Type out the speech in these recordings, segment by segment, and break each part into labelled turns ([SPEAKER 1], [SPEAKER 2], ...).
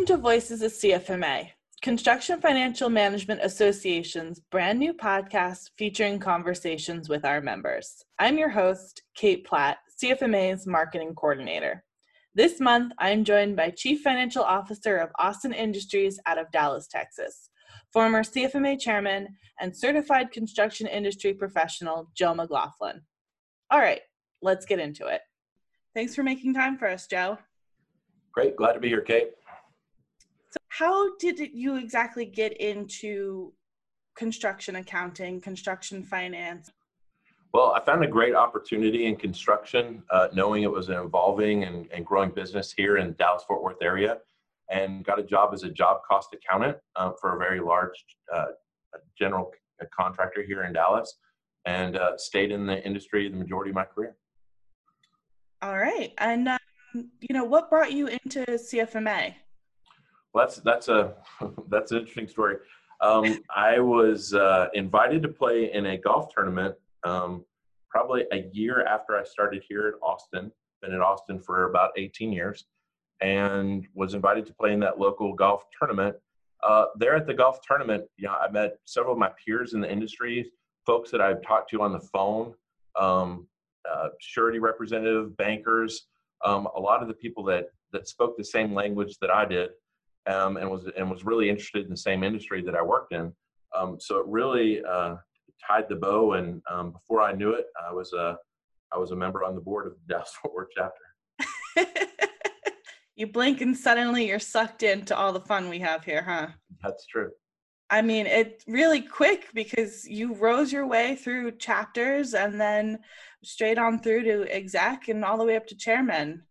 [SPEAKER 1] Welcome to Voices of CFMA, Construction Financial Management Association's brand new podcast featuring conversations with our members. I'm your host, Kate Platt, CFMA's marketing coordinator. This month, I am joined by Chief Financial Officer of Austin Industries out of Dallas, Texas, former CFMA chairman and certified construction industry professional, Joe McLaughlin. All right, let's get into it. Thanks for making time for us, Joe.
[SPEAKER 2] Great, glad to be here, Kate.
[SPEAKER 1] How did you exactly get into construction accounting, construction finance?
[SPEAKER 2] Well, I found a great opportunity in construction, uh, knowing it was an evolving and, and, growing business here in Dallas Fort Worth area, and got a job as a job cost accountant uh, for a very large uh, general contractor here in Dallas, and uh, stayed in the industry the majority of my career.
[SPEAKER 1] All right, and um, you know what brought you into CFMA?
[SPEAKER 2] Well, that's that's a that's an interesting story. Um, I was uh, invited to play in a golf tournament um, probably a year after I started here at Austin. Been in Austin for about 18 years, and was invited to play in that local golf tournament. Uh, there at the golf tournament, you know, I met several of my peers in the industry, folks that I've talked to on the phone, um, uh, surety representative, bankers, um, a lot of the people that that spoke the same language that I did, um, and was and was really interested in the same industry that I worked in. Um, so it really uh, tied the bow, and um, before I knew it, I was a I was a member on the board of the Dallas Fort Worth chapter.
[SPEAKER 1] you blink and suddenly you're sucked into all the fun we have here, huh?
[SPEAKER 2] That's true.
[SPEAKER 1] I mean, it's really quick because you rose your way through chapters and then straight on through to exec and all the way up to chairman.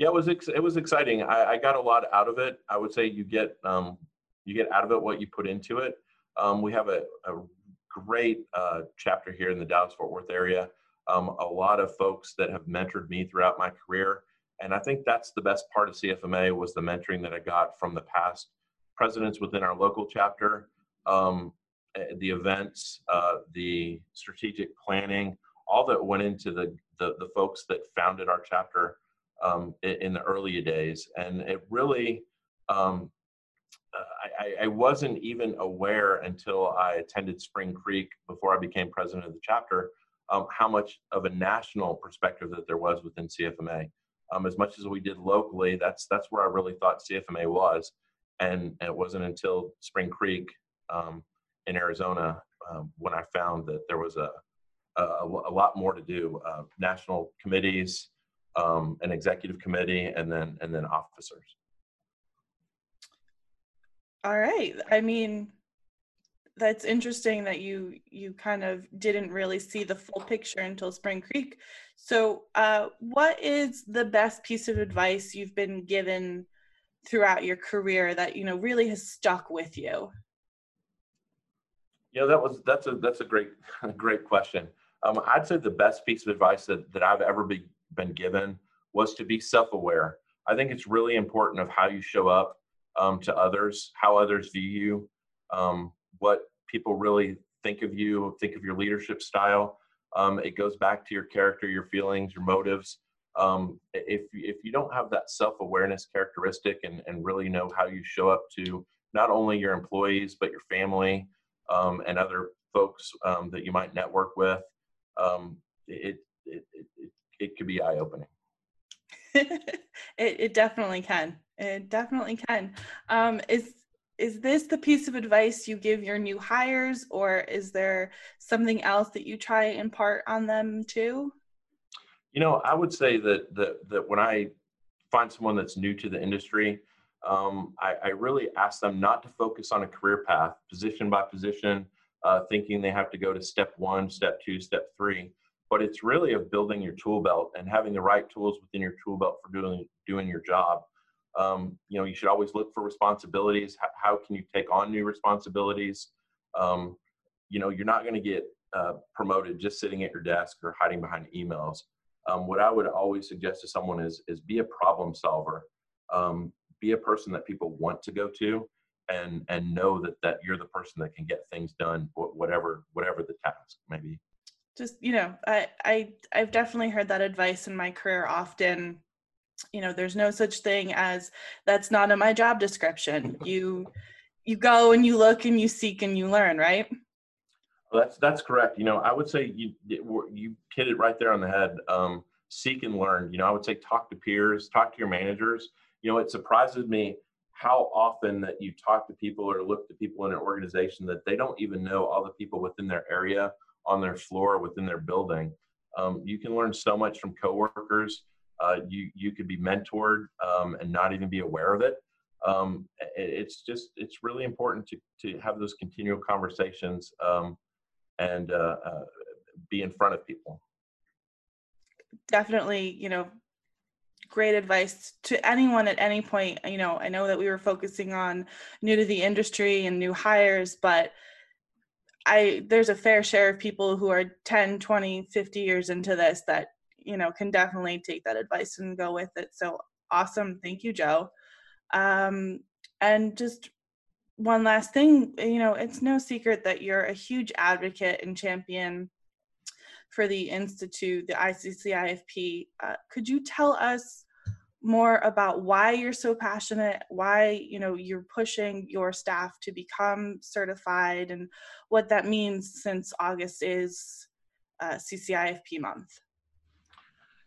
[SPEAKER 2] Yeah, it was it was exciting. I, I, got a lot out of it. I would say you get um, you get out of it what you put into it. Um, we have a, a great uh, chapter here in the Dallas Fort Worth area. Um, a lot of folks that have mentored me throughout my career, and I think that's the best part of CFMA was the mentoring that I got from the past presidents within our local chapter, um, eh, the events, uh, the strategic planning, all that went into the, the, the folks that founded our chapter um, in, the earlier days. And it really, um, uh, I, I, wasn't even aware until I attended Spring Creek before I became president of the chapter um, how much of a national perspective that there was within CFMA. Um, as much as we did locally, that's that's where I really thought CFMA was, and, and it wasn't until Spring Creek um, in Arizona um, when I found that there was a a, a lot more to do. Uh, national committees, um, an executive committee, and then and then officers.
[SPEAKER 1] All right. I mean, that's interesting that you you kind of didn't really see the full picture until Spring Creek. So, uh, what is the best piece of advice you've been given throughout your career that you know really has stuck with you?
[SPEAKER 2] Yeah, that was that's a that's a great great question. Um, I'd say the best piece of advice that, that I've ever be, been given was to be self-aware. I think it's really important of how you show up um, to others, how others view you, um, what people really think of you, think of your leadership style. Um, it goes back to your character, your feelings, your motives. Um, if if you don't have that self-awareness characteristic and, and really know how you show up to not only your employees but your family um, and other folks um, that you might network with, it, it, it, it, could be eye opening.
[SPEAKER 1] it, it definitely can. It definitely can. Um, is is this the piece of advice you give your new hires, or is there something else that you try impart on them too?
[SPEAKER 2] You know, I would say that that that when I find someone that's new to the industry, um, I, I, really ask them not to focus on a career path, position by position, uh, thinking they have to go to step one, step two, step three. But it's really of building your tool belt and having the right tools within your tool belt for doing doing your job. Um, you know, you should always look for responsibilities. How, how can you take on new responsibilities? Um, you know, you're not going to get uh, promoted just sitting at your desk or hiding behind emails. Um, what I would always suggest to someone is is be a problem solver. Um, be a person that people want to go to and and know that that you're the person that can get things done whatever whatever the task may be
[SPEAKER 1] just you know i i i've definitely heard that advice in my career often. You know there's no such thing as that's not in my job description. You you go and you look and you seek and you learn right?
[SPEAKER 2] Well, that's that's correct. You know i would say you you hit it right there on the head um, seek and learn. You know i would say talk to peers talk to your managers. You know it surprises me how often that you talk to people or look to people in an organization that they don't even know all the people within their area on their floor within their building um, you can learn so much from coworkers uh, you you could be mentored um, and not even be aware of it. Um, it's just it's really important to to have those continual conversations um, and uh, uh, be in front of people.
[SPEAKER 1] Definitely, you know, great advice to anyone at any point. You know, I know that we were focusing on new to the industry and new hires, but I there's a fair share of people who are 10, 20, 50 years into this that you know can definitely take that advice and go with it. So awesome. Thank you joe. Um, and just one last thing you know it's no secret that you're a huge advocate and champion for the institute the iccifp uh, could you tell us more about why you're so passionate why you know you're pushing your staff to become certified and what that means since august is uh, ccifp month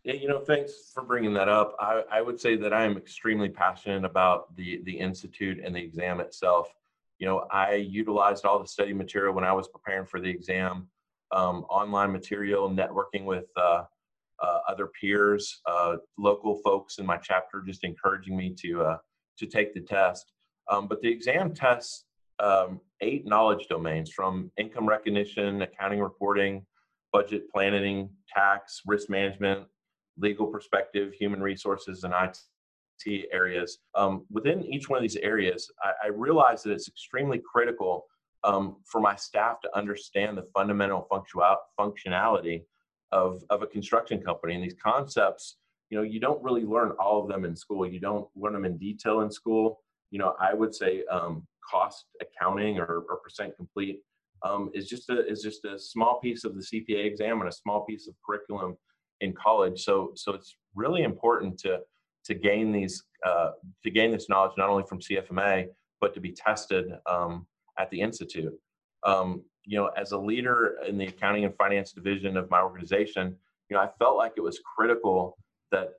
[SPEAKER 2] yeah, you know, thanks for bringing that up. I, I would say that I am extremely passionate about the the institute and the exam itself. You know, I utilized all the study material when I was preparing for the exam, um, online material, networking with uh, uh, other peers, uh, local folks in my chapter, just encouraging me to uh, to take the test. Um, but the exam tests um, eight knowledge domains from income recognition, accounting reporting, budget planning, tax, risk management, legal perspective, human resources, and IT areas. Um, within each one of these areas, I, I realize that it's extremely critical um, for my staff to understand the fundamental functionality of, of a construction company. And these concepts, you know, you don't really learn all of them in school. You don't learn them in detail in school. You know, I would say um, cost accounting or, or percent complete um, is just a is just a small piece of the CPA exam and a small piece of curriculum in college. So so it's really important to to gain these uh, to gain this knowledge not only from CFMA but to be tested um, at the institute. Um, you know, as a leader in the accounting and finance division of my organization, you know, I felt like it was critical that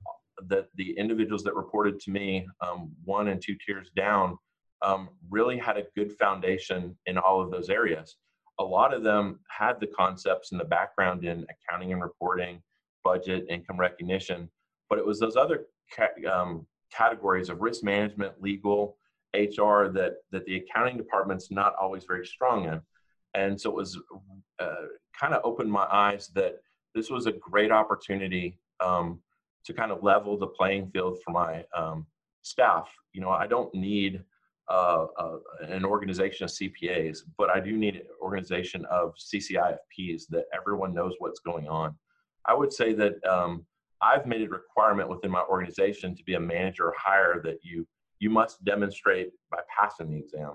[SPEAKER 2] that the individuals that reported to me, um, one and two tiers down, um, really had a good foundation in all of those areas. A lot of them had the concepts and the background in accounting and reporting, budget, income recognition, but it was those other um, categories of risk management, legal, HR that that the accounting department's not always very strong in, and so it was uh, kind of opened my eyes that this was a great opportunity um, to kind of level the playing field for my um, staff. You know, I don't need uh, uh, an organization of CPAs, but I do need an organization of CCIFPs that everyone knows what's going on. I would say that um, I've made a requirement within my organization to be a manager or higher that you you must demonstrate by passing the exam.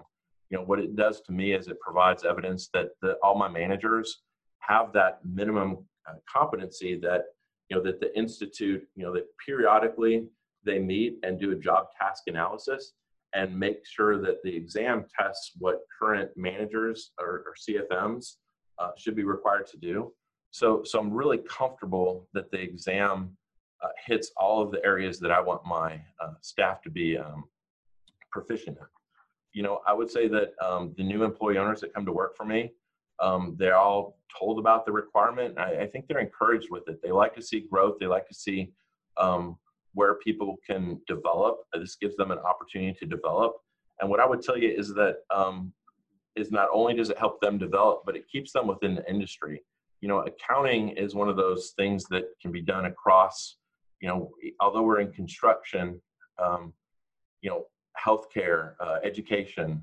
[SPEAKER 2] You know what it does to me is it provides evidence that the, all my managers have that minimum uh, competency that you know that the institute you know that periodically they meet and do a job task analysis and make sure that the exam tests what current managers or, or CFMs uh, should be required to do. So, so I'm really comfortable that the exam uh, hits all of the areas that I want my uh, staff to be um, proficient in. You know, I would say that um, the new employee owners that come to work for me, um, they're all told about the requirement. I, I, think they're encouraged with it. They like to see growth. They like to see um, where people can develop. This gives them an opportunity to develop. And what I would tell you is that um, is not only does it help them develop, but it keeps them within the industry you know, accounting is one of those things that can be done across, you know, although we're in construction, um, you know, healthcare, uh, education,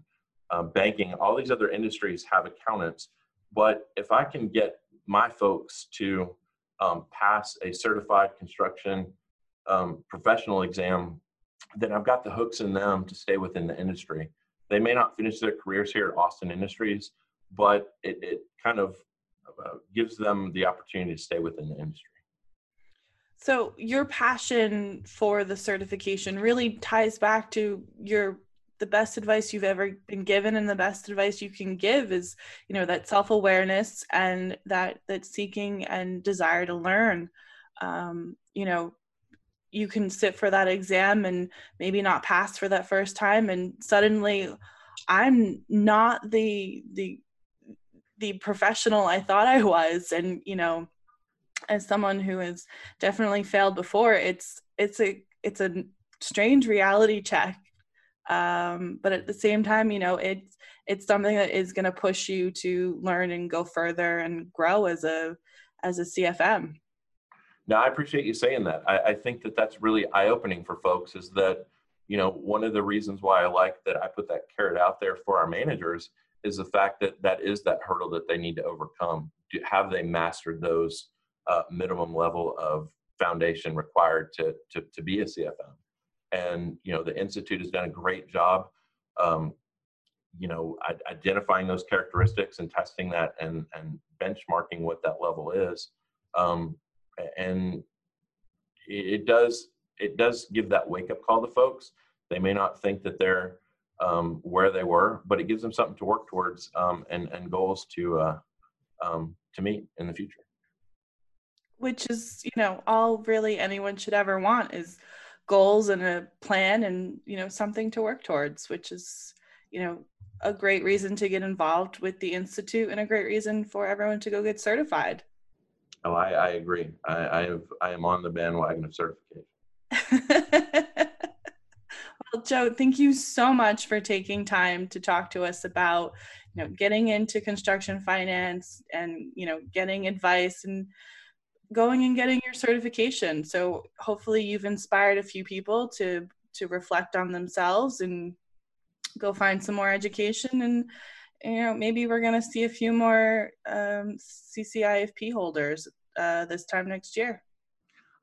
[SPEAKER 2] um, banking, all these other industries have accountants. But if I can get my folks to um, pass a certified construction um, professional exam, then I've got the hooks in them to stay within the industry. They may not finish their careers here at Austin Industries, but it, it kind of uh, gives them the opportunity to stay within the industry.
[SPEAKER 1] So your passion for the certification really ties back to your the best advice you've ever been given and the best advice you can give is you know that self-awareness and that that seeking and desire to learn. Um, you know you can sit for that exam and maybe not pass for that first time and suddenly i'm not the the the professional i thought i was and you know as someone who has definitely failed before it's it's a it's a strange reality check. Um, but at the same time you know it's it's something that is going to push you to learn and go further and grow as a as a cfm
[SPEAKER 2] now i appreciate you saying that. I, I think that that's really eye-opening for folks is that you know one of the reasons why i like that i put that carrot out there for our managers is the fact that that is that hurdle that they need to overcome. Do, have they mastered those uh, minimum level of foundation required to, to, to be a CFM. And, you know, the Institute has done a great job, um, you know, identifying those characteristics and testing that and, and benchmarking what that level is. Um, and it does, it does give that wake up call to folks. They may not think that they're um, where they were, but it gives them something to work towards um, and, and goals to, uh, um, to meet in the future
[SPEAKER 1] which is you know all really anyone should ever want is goals and a plan and you know something to work towards which is you know a great reason to get involved with the institute and a great reason for everyone to go get certified.
[SPEAKER 2] Oh i, I agree. I, I have i am on the bandwagon of certification.
[SPEAKER 1] Well joe thank you so much for taking time to talk to us about you know getting into construction finance and you know getting advice and going and getting your certification. So hopefully you've inspired a few people to to reflect on themselves and go find some more education and you know maybe we're going to see a few more um, CCIFP holders uh, this time next year.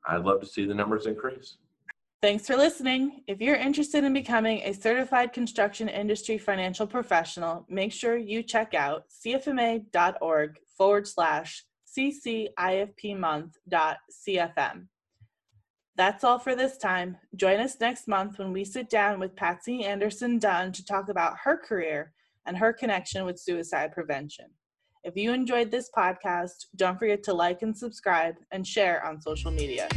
[SPEAKER 2] I'd love to see the numbers increase.
[SPEAKER 1] Thanks for listening. If you're interested in becoming a certified construction industry financial professional, make sure you check out cfma.org forward slash ccifpmonth.cfm. That's all for this time. Join us next month when we sit down with Patsy Anderson Dunn to talk about her career and her connection with suicide prevention. If you enjoyed this podcast, don't forget to like and subscribe and share on social media.